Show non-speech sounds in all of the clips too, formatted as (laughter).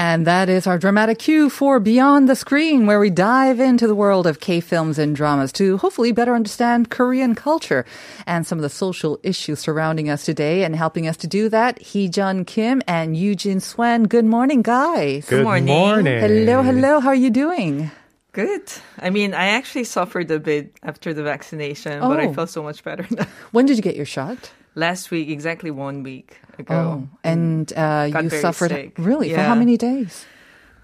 And that is our dramatic cue for Beyond the Screen, where we dive into the world of K films and dramas to hopefully better understand Korean culture and some of the social issues surrounding us today. And helping us to do that, Hee Jun Kim and Eugene Swen. Good morning, guys. Good morning. Hello, hello. How are you doing? Good. I mean, I actually suffered a bit after the vaccination, but I Oh. feel so much better (laughs) now. When did you get your shot? Last week, exactly one week ago. and uh, you suffered sick. really for how many days?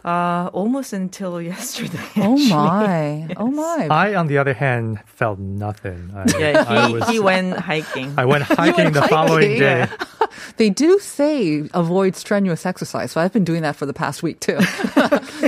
Uh, almost until (laughs) yesterday. Oh actually. my, oh (laughs) my. I, on the other hand, felt nothing. I, Yeah, I he, was- he went hiking. I went (laughs) hiking the hiking, following day. They do say avoid strenuous exercise. So I've been doing that for the past week too.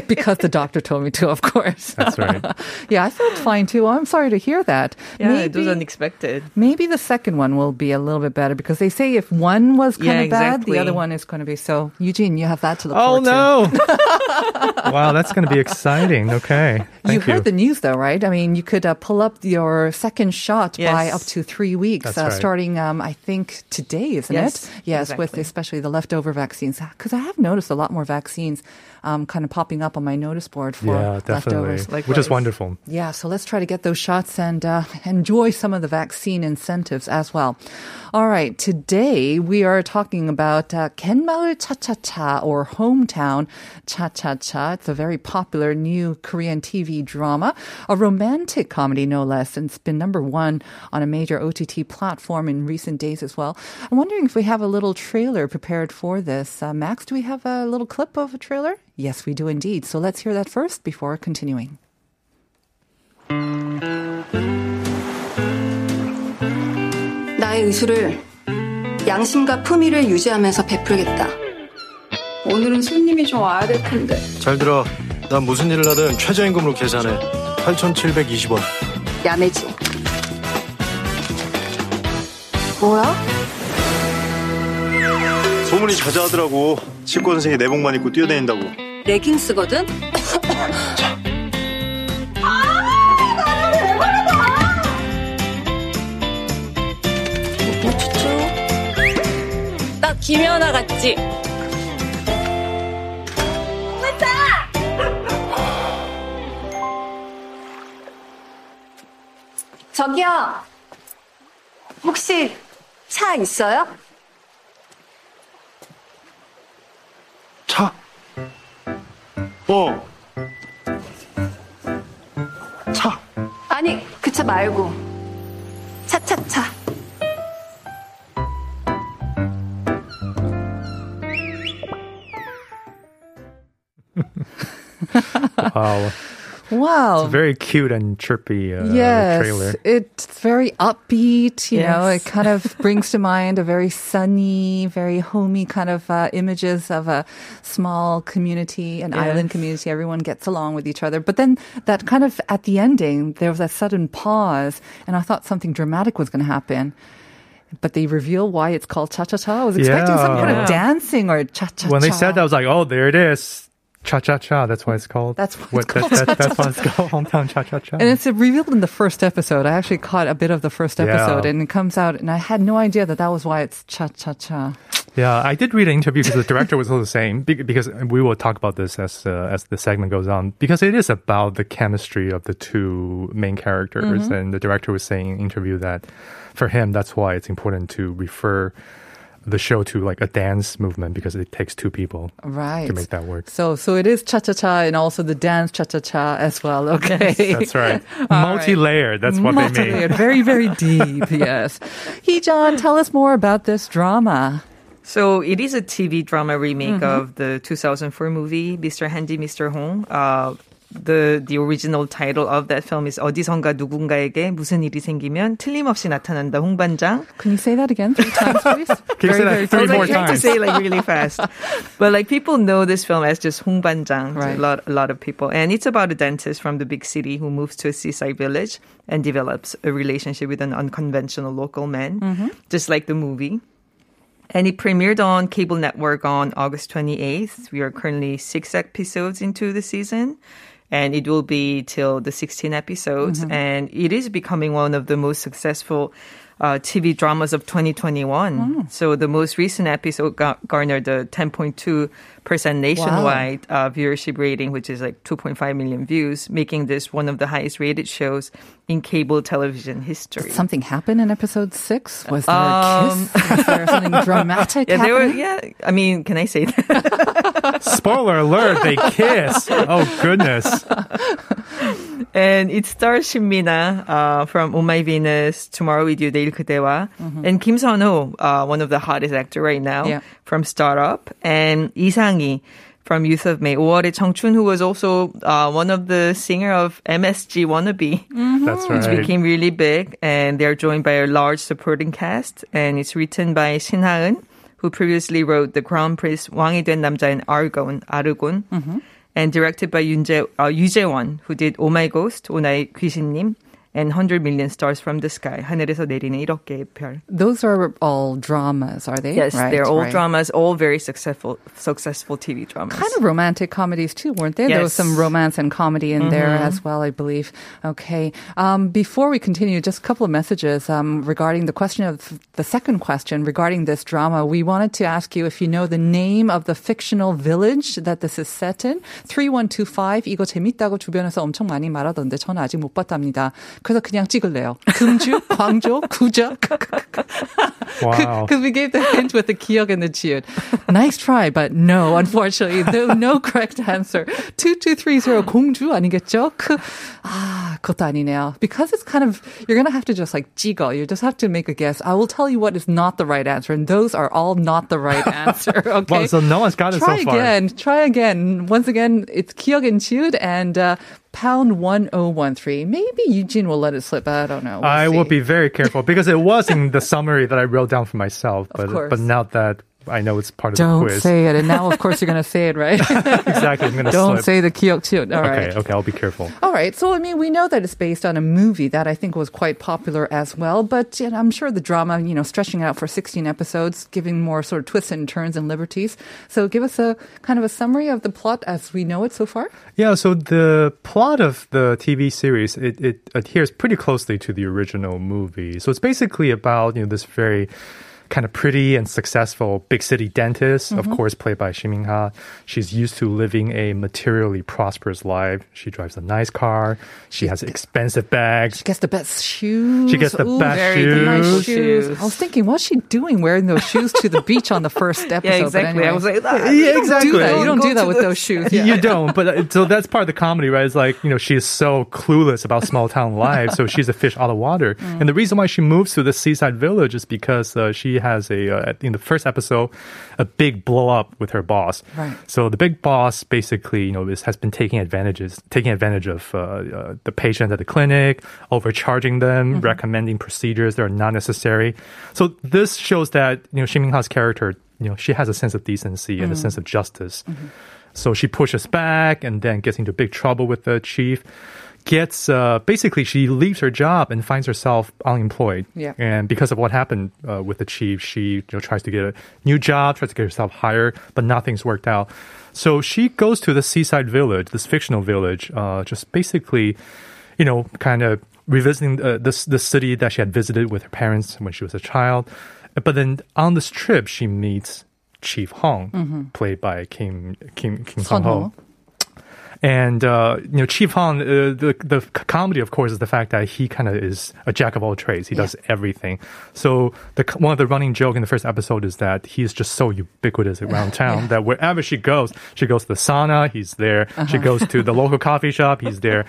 because the doctor told me to, of course. That's right. yeah, I felt fine too. I'm sorry to hear that. yeah, maybe, it was unexpected. maybe the second one will be a little bit better because they say if one was kind Yeah, of bad, the other one is going to be. So, Eugene, you have that to look Oh forward to. no! (laughs) wow, that's going to be exciting. Okay, You thank you. heard the news though, right? I mean, you could uh, pull up your second shot by up to three weeks, uh, right. starting, um, I think, today, isn't Yes, it? Yes, with especially the leftover vaccines. Because I have noticed a lot more vaccines um, kind of popping up on my notice board for yeah, leftovers. Which is wonderful. Yeah, so let's try to get those shots and uh, (laughs) enjoy some of the vaccine incentives as well. All right, today we are talking about uh, Kenmaul Cha Cha Cha or Hometown Cha Cha Cha. It's a very popular new Korean TV drama, a romantic comedy no less, and it's been number one on a major OTT platform in recent days as well. I'm wondering if we have a little trailer prepared for this. Uh, Max, do we have a little clip of a trailer? Yes, we do indeed. So let's hear that first before continuing. 나의 의술을 양심과 품위를 유지하면서 베풀겠다. 오늘은 손님이 좀 와야 될 텐데. 잘 들어. 난 무슨 일을 하든 최저임금으로 계산해. 8,720원. 야매지. 뭐야? 소문이 자자하더라고. 치과 선생이 내복만 입고 뛰어다닌다고. 레깅스거든? 뭐 추추? 딱 김연아 같지? 저기요. 혹시 차 있어요? 어. 차. 아니, 그 차 말고. 차차차. (laughs) Wow, Wow. it's a very cute and chirpy uh, yes, trailer. it's very upbeat. You know, it kind of (laughs) brings to mind a very sunny, very homey kind of uh, images of a small community, an island community. Everyone gets along with each other. But then that kind of at the ending, there was that sudden pause, and I thought something dramatic was going to happen. But they reveal why it's called cha cha cha. I was expecting some kind of Yeah. dancing or cha cha cha. When they said that, I was like, oh, there it is. Cha cha cha. That's why it's called. That's what it's that- called, that- that's why it's called hometown cha cha cha. And it's revealed in the first episode. I actually caught a bit of the first episode, Yeah. and it comes out, and I had no idea that that was why it's cha cha cha. Yeah, I did read an interview because the director was also saying be- because we will talk about this as uh, as the segment goes on because it is about the chemistry of the two main characters, and the director was saying in interview that for him that's why it's important to refer the show to like a dance movement because it takes two people Right. to make that work. So, so it is cha cha cha, and also the dance cha cha cha as well. Okay, That's right, (laughs) All right. multi-layered. That's what they Multi-layered, mean. very, very (laughs) deep. yes. Hee Jun, tell us more about this drama. So it is a TV drama remake Mm-hmm. of the 2004 movie Mr. Handy, Mr. Hong. Uh, the the original title of that film is 어디선가 누군가에게 무슨 일이 생기면 틀림없이 나타난다 홍반장. Can you say that again three times, please? (laughs) Can you say that three I was more like trying to times? say it, like really fast, (laughs) but like people know this film as just 홍반장. to Right. A lot, a lot of people, and it's about a dentist from the big city who moves to a seaside village and develops a relationship with an unconventional local man, just like the movie. And it premiered on cable network on August 28th. We are currently six episodes into the season. And it will be till the 16 episodes. Mm-hmm. And it is becoming one of the most successful uh, TV dramas of 2021. So the most recent episode ga- garnered a 10.2% nationwide uh, viewership rating, which is like 2.5 million views, making this one of the highest rated shows in cable television history. Something happened in episode six? Was there a Um, kiss? Was there (laughs) something dramatic yeah, they were. Yeah, I mean, can I say that? Spoiler alert, they kiss. Oh goodness. (laughs) and it stars Shin Min-a uh, from Oh My Venus, Tomorrow With You, 내일 그대와, mm-hmm. and Kim Sun-ho, uh, one of the hottest actor right now yeah. from Startup, and Lee from Youth of May, 5월의 청춘, who was also uh, one of the singer of MSG Wannabe. Mm-hmm. That's right. Which became really big, and they're joined by a large supporting cast, and it's written by Shin Ha-eun, who previously wrote the Crown Prince*, 왕이 된 남자인 in 아르곤. Mm-hmm and directed by Yunje, uh, Yu Jae-won, who did Oh My Ghost, 오나의 귀신님, and 100 Million Stars from the Sky, 하늘에서 내리는 1억 개의 별. Those are all dramas, are they? Yes, Right, they're all right. dramas, all very successful, successful TV dramas. Kind of romantic comedies too, weren't they? There was Yes. Mm-hmm. some romance and comedy in there as well, I believe. Okay. Um, before we continue, just a couple of messages um, regarding the question of the second question regarding this drama. We wanted to ask you if you know the name of the fictional village that this is set in. 3125 이거 재밌다고 주변에서 엄청 많이 말하던데 저는 아직 못 봤답니다. 그래서 그냥 찍을래요. 금주, (laughs) 광주, 구적. Wow. Because we gave the hint with the 기억 and the 지읒. Nice try, but no, unfortunately, no, no correct answer. 2230 공주 아니겠죠? 그, 아, 그것도 아니네요. Because it's kind of, you're going to have to just like 찍어. You just have to make a guess. I will tell you what is not the right answer, and those are all not the right (laughs) answer, okay? Well, so no one's got it Try so far. again. Try again. Once again, it's 기억 and 지읒 and uh, pound 1013. Maybe Eugene will let it slip. I don't know. We'll I will be very careful because it was in the (laughs) summary that I wrote down for myself. But course. but now that I know it's part of Don't the quiz, say it. And now, of course, you're going (laughs) to say it, right? exactly, I'm gonna Don't slip. say the kiok chiut. All right. okay, okay, I'll be careful. All right. So, I mean, we know that it's based on a movie that I think was quite popular as well. But you know, I'm sure the drama, you know, stretching out for 16 episodes, giving more sort of twists and turns and liberties. So, give us a kind of a summary of the plot as we know it so far. Yeah, so the plot of the TV series it, it adheres pretty closely to the original movie. So it's basically about you know this very kind of pretty and successful big city dentist, of course, played by Shin Min-a. She's used to living a materially prosperous life. She drives a nice car. She has expensive bags. She gets the best shoes. She gets the Ooh, best very shoes. nice shoes. shoes. I was thinking, what's she doing wearing those shoes to the beach on the first (laughs) episode? Yeah, But exactly. I anyway. was like, ah, Yeah, you don't exactly. do that. You don't do that with the- those shoes. Yeah. (laughs) You don't, but uh, so that's part of the comedy, right? It's like, you know, she is so clueless about small town life, so she's a fish out of water. (laughs) Mm. And the reason why she moves to the seaside village is because uh, she has a, uh, in the first episode, a big blow up with her boss. Right. So the big boss basically, you know, is, has been taking advantages, taking advantage of uh, uh, the patients at the clinic, overcharging them, Mm-hmm. recommending procedures that are not necessary. So this shows that, you know, Shin Min-a's character, you know, she has a sense of decency Mm. and a sense of justice. Mm-hmm. So she pushes back and then gets into big trouble with the chief. Gets uh, basically she leaves her job and finds herself unemployed. Yeah. And because of what happened uh, with the chief, she you know, tries to get a new job, tries to get herself hired, but nothing's worked out. So she goes to the seaside village, this fictional village, uh, just basically, you know, kind of revisiting uh, this the city that she had visited with her parents when she was a child. But then on this trip, she meets Chief Hong, played by Kim Kim Kim Sung Ho. And uh, you know, Chief Han, uh, the the comedy, of course, is the fact that he kind of is a jack of all trades. He does everything. So the one of the running joke in the first episode is that he's just so ubiquitous around (laughs) town that wherever she goes, she goes to the sauna, he's there. She goes to the (laughs) local coffee shop, he's there.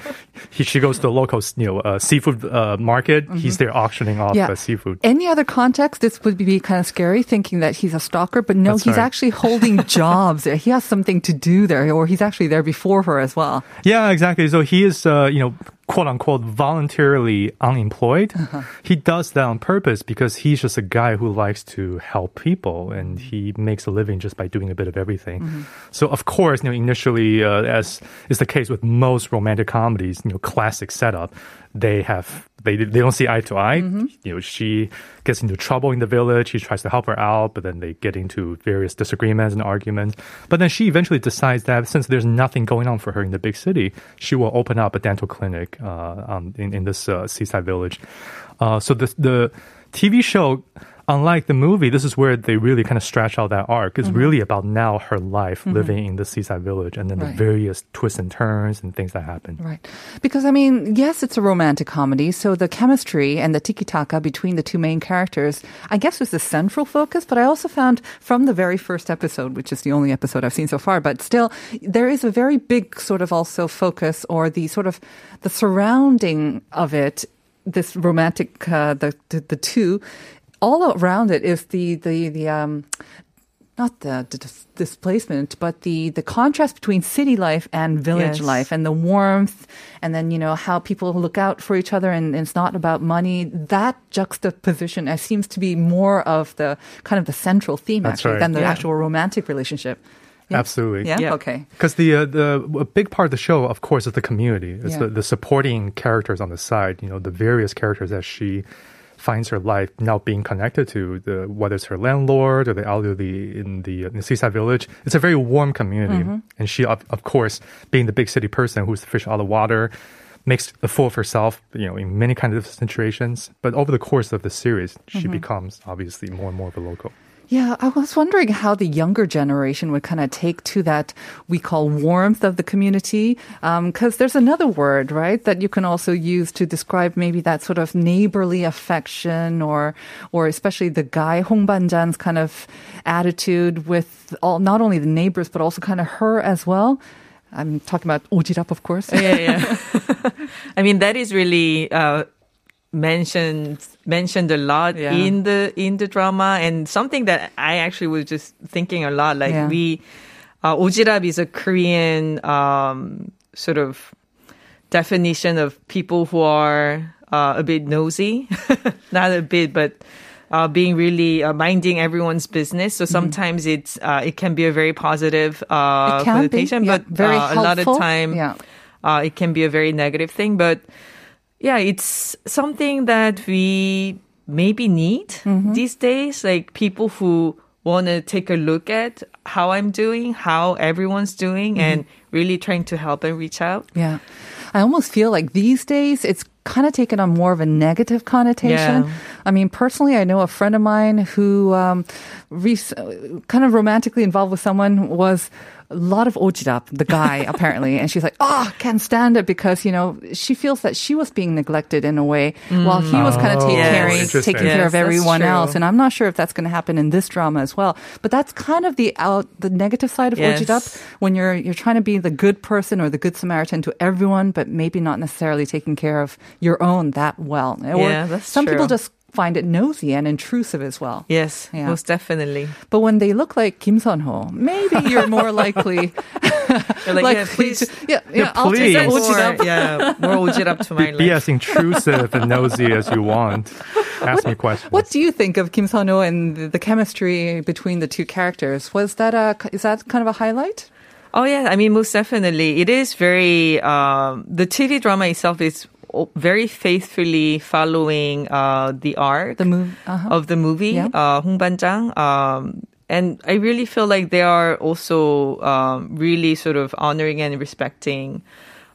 He, she goes to the local you know uh, seafood uh, market, he's there auctioning off Yeah. the seafood. Any other context, this would be kind of scary, thinking that he's a stalker. But no, That's he's right. actually holding (laughs) jobs. there. He has something to do there, or he's actually there before her as well. Yeah, exactly. So he is, uh, you know, quote unquote, voluntarily unemployed. Uh-huh. He does that on purpose because he's just a guy who likes to help people and mm-hmm. he makes a living just by doing a bit of everything. Mm-hmm. So, of course, you know, initially, uh, as is the case with most romantic comedies, you know, classic setup, they have they they don't see eye to eye. Mm-hmm. You know, she gets into trouble in the village. He tries to help her out, but then they get into various disagreements and arguments. But then she eventually decides that since there's nothing going on for her in the big city, she will open up a dental clinic um, in in this uh, seaside village. Uh, so the the TV show. Unlike the movie, this is where they really kind of stretch out that arc. It's really about now her life living in the seaside village and then Right. the various twists and turns and things that happen. Right. Because, I mean, yes, it's a romantic comedy, so the chemistry and the tiki taka between the two main characters, I guess, was the central focus. But I also found from the very first episode, which is the only episode I've seen so far, but still, there is a very big sort of also focus or the sort of the surrounding of it, this romantic, uh, the, the, the two, all around it is the, the, the, um, not the, the dis- displacement, but the the contrast between city life and village Yes. life, and the warmth, and then you know how people look out for each other, and, it's not about money. That juxtaposition uh, seems to be more of the kind of the central theme That's actually right. than the Yeah. actual romantic relationship. Yeah. Absolutely. Yeah? Yeah. Okay. Because the uh, the a big part of the show, of course, is the community. It's Yeah. the, the supporting characters on the side. You know, the various characters that she finds her life now being connected to. The whether it's her landlord or the elderly in the, in the seaside village. It's a very warm community, mm-hmm. and she, of, of course, being the big city person who's the fish out of water. Makes a fool of herself, you know, in many kinds of situations. But over the course of the series, she mm-hmm. becomes obviously more and more of a local. Yeah, I was wondering how the younger generation would kind of take to that we call warmth of the community. Because there's another word, right, that you can also use to describe maybe that sort of neighborly affection, or or especially the guy Hong Banjang's kind of attitude with all not only the neighbors but also kind of her as well. I'm talking about Ojirap, of course. yeah, yeah. (laughs) I mean, that is really uh, mentioned mentioned a lot Yeah. in the in the drama, and something that I actually was just thinking a lot. Like Yeah. we, uh, ojirap is a Korean um, sort of definition of people who are uh, a bit nosy, (laughs) not a bit, but. Uh, being really uh, minding everyone's business, so sometimes it's uh, it can be a very positive uh, Mm-hmm. Be, yeah, but uh, a lot of time Yeah. uh, it can be a very negative thing. But yeah, it's something that we maybe need Mm-hmm. these days. Like people who want to take a look at how I'm doing, how everyone's doing, Mm-hmm. and really trying to help and reach out. Yeah. I almost feel like these days it's kind of taken on more of a negative connotation. Yeah. I mean, personally, I know a friend of mine who um, re- kind of romantically involved with someone was a lot of ojirap, the guy (laughs) apparently, and she's like, "Oh, can't stand it," because you know she feels that she was being neglected in a way while he was kind of Oh, take Yes. caring, interesting. taking care of everyone else. And I'm not sure if that's going to happen in this drama as well. But that's kind of the out the negative side of Yes. ojirap when you're you're trying to be the good person or the good Samaritan to everyone, but maybe not necessarily taking care of your own that well. Or Yeah, that's some people just find it nosy and intrusive as well. Yes, Yeah. most definitely. But when they look like Kim Sun Ho, maybe (laughs) you're more likely. You're like, (laughs) yeah, please. yeah, yeah, I'll please. take that More, yeah, more ojirap to my Be life. as intrusive and nosy as you want. Ask me questions. What do you think of Kim Sun Ho and the, the chemistry between the two characters? Was that a is that kind of a highlight? Oh yeah, I mean most definitely. It is very um, the TV drama itself is very faithfully following uh, the arc The move uh-huh. of the movie Yeah. uh, Hong Banjang. Um, and I really feel like they are also um, really sort of honoring and respecting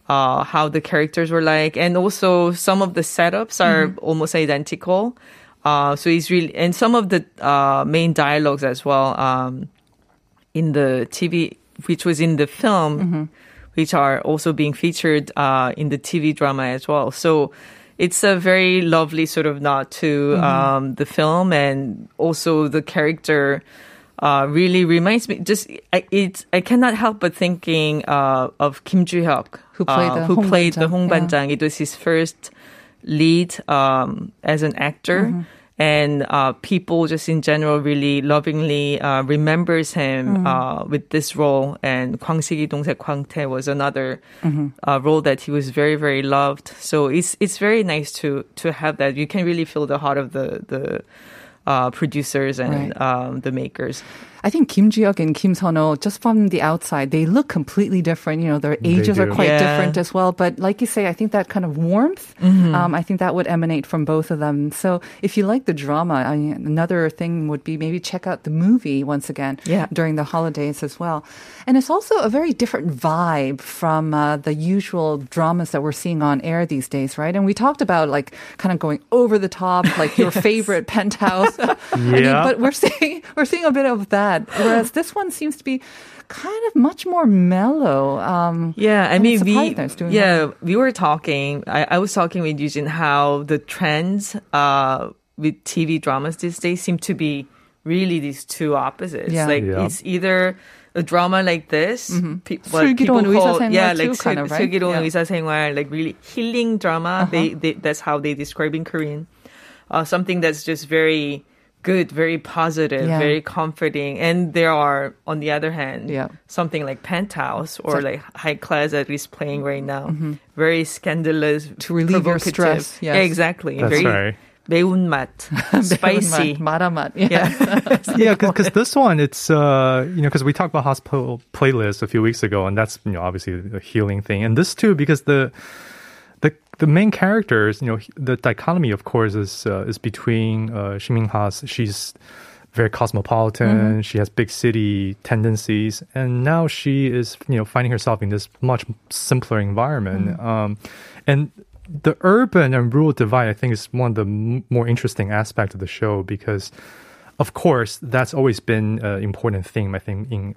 uh, how the characters were like, and also some of the setups are almost identical. Uh, so it's really, and some of the uh, main dialogues as well. Um, in the TV, which was in the film, which are also being featured uh, in the TV drama as well. So it's a very lovely sort of nod to um, the film, and also the character uh, really reminds me. Just I, it's I cannot help but thinking uh, of Kim Joo Hyuk, Who played uh, the who Hong played the Hong yeah. Banjang. It was his first lead um, as an actor and uh, people just in general really lovingly uh, remembers him mm-hmm. Uh, with this role. And Kwangsigi Kwang Tae was another mm-hmm. Uh, role that he was very very loved. So it's it's very nice to to have that. You can really feel the heart of the the uh, producers and right. um, the makers. I think Kim Ji-hyuk and Kim Sun-ho, just from the outside, they look completely different. You know, their ages are quite Yeah. different as well. But like you say, I think that kind of warmth, um, I think that would emanate from both of them. So if you like the drama, I mean, another thing would be maybe check out the movie once again Yeah. during the holidays as well. And it's also a very different vibe from uh, the usual dramas that we're seeing on air these days, right? And we talked about like kind of going over the top, like your (laughs) favorite penthouse. (laughs) I mean, Yeah. but we're seeing we're seeing a bit of that. Whereas this one seems to be kind of much more mellow. Um, Yeah, I I'm mean, surprised we that it's doing yeah we were talking. I, I was talking with Eugene how the trends uh, with TV dramas these days seem to be really these two opposites. Yeah. Like Yeah. it's either a drama like this, pe- what 슬기로운 people call 의사생활 yeah, too, like kind of, right? 슬기로운 Yeah. Uh-huh. 의사생활, like really healing drama. They, they that's how they describe in Korean. Uh, something that's just very good, very positive, Yeah. very comforting. And there are, on the other hand, Yeah. something like Penthouse or So- like High Class that is playing right now. Very scandalous. Mm-hmm. To relieve your provocative. stress, Yeah, yes. exactly. That's very right. 매운맛, (laughs) spicy. 마라맛. Yeah. yeah. yeah, (laughs) because this one, it's uh, you know, because we talked about hospital playlist a few weeks ago, and that's you know obviously a healing thing, and this too because the the main characters, you know, the dichotomy, of course, is uh, is between uh, Shin Min-a's. She's very cosmopolitan. She has big city tendencies, and now she is you know finding herself in this much simpler environment. Um, and the urban and rural divide, I think, is one of the m- more interesting aspects of the show because, of course, that's always been an important theme. I think in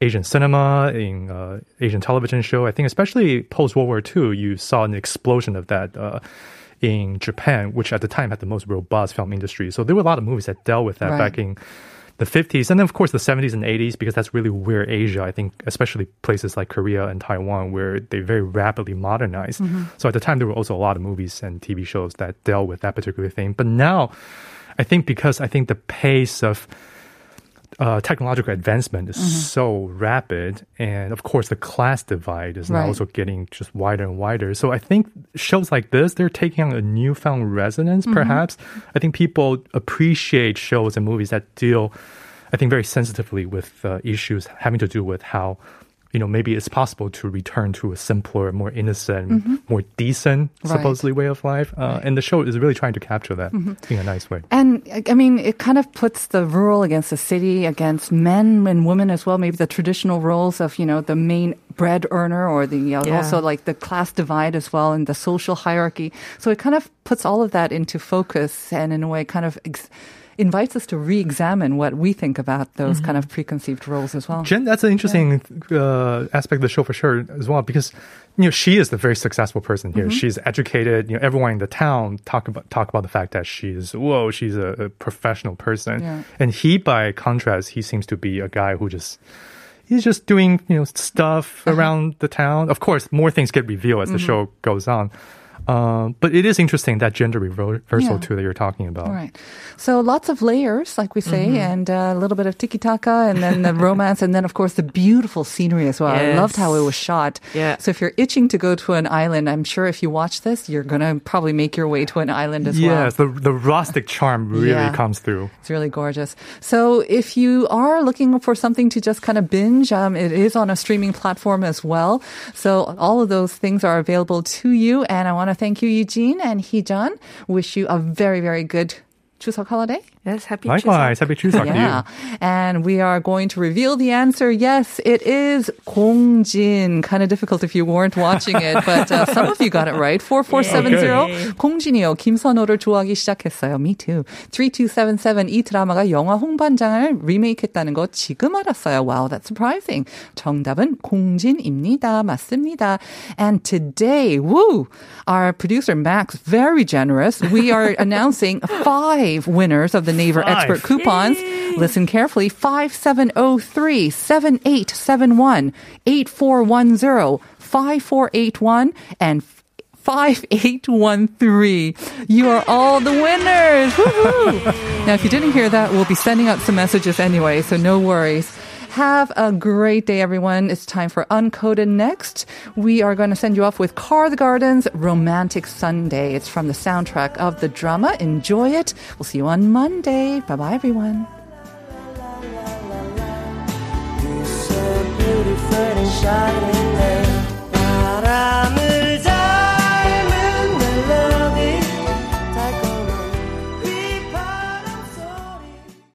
Asian cinema, in uh, Asian television show. I think especially post World War II, you saw an explosion of that. Uh, in Japan, which at the time had the most robust film industry. So there were a lot of movies that dealt with that Right. back in the 50s. And then, of course, the 70s and 80s, because that's really where Asia, I think, especially places like Korea and Taiwan, where they very rapidly modernized. So at the time, there were also a lot of movies and TV shows that dealt with that particular thing. But now, I think because I think the pace of uh, technological advancement is so rapid, and of course the class divide is now Right. also getting just wider and wider. So I think shows like this they're taking on a newfound resonance. Perhaps I think people appreciate shows and movies that deal, I think, very sensitively with uh, issues having to do with how. You know, maybe it's possible to return to a simpler, more innocent, more decent, Right. supposedly way of life. Uh, And the show is really trying to capture that in a nice way. And I mean, it kind of puts the rural against the city, against men and women as well. Maybe the traditional roles of, you know, the main bread earner or the uh, Yeah. also like the class divide as well and the social hierarchy. So it kind of puts all of that into focus and in a way kind of ex- invites us to re-examine what we think about those kind of preconceived roles as well. Jen, that's an interesting uh, aspect of the show for sure as well because you know she is the very successful person Mm-hmm. here. She's educated. You know, everyone in the town talk about talk about the fact that she's whoa, she's a, a professional person. Yeah. And he, by contrast, he seems to be a guy who just. He's just doing, you know, stuff Uh-huh. around the town. Of course, more things get revealed as the Mm-hmm. show goes on. Um, but it is interesting that gender reversal Yeah. too that you're talking about. Right. So lots of layers, like we say, Mm-hmm. and uh, a little bit of tiki taka, and then the (laughs) romance, and then of course the beautiful scenery as well. I loved how it was shot. Yeah. So if you're itching to go to an island, I'm sure if you watch this, you're gonna probably make your way to an island as well. Yes, the the rustic charm really Yeah. comes through. It's really gorgeous. So if you are looking for something to just kind of binge, um, it is on a streaming platform as well. So all of those things are available to you. And I want to thank you, Eugene and Heejun. Wish you a very, very good Chuseok holiday. Yes, happy Likewise, happy Chuseok to (laughs) you. Yeah. And we are going to reveal the answer. Yes, it is 공진. Kind of difficult if you weren't watching it, (laughs) but uh, some of you got it right. 4470. 공진이요. 김선호를 좋아하기 시작했어요. Me too. 3277. 이 드라마가 영화 홍반장을 리메이크했다는 거 지금 알았어요. Wow, that's surprising. 정답은 공진입니다. 맞습니다. And today, woo, our producer Max, very generous. We are (laughs) announcing five winners of the Naver Five. Expert coupons. Listen carefully. 5703 7871 8410 5481 and 5813. You are all the winners. Woohoo! (laughs) now, if you didn't hear that, we'll be sending out some messages anyway, so no worries. Have a great day, everyone. It's time for Uncoded next. We are going to send you off with Car the Garden's Romantic Sunday. It's from the soundtrack of the drama. Enjoy it. We'll see you on Monday. Bye bye, everyone.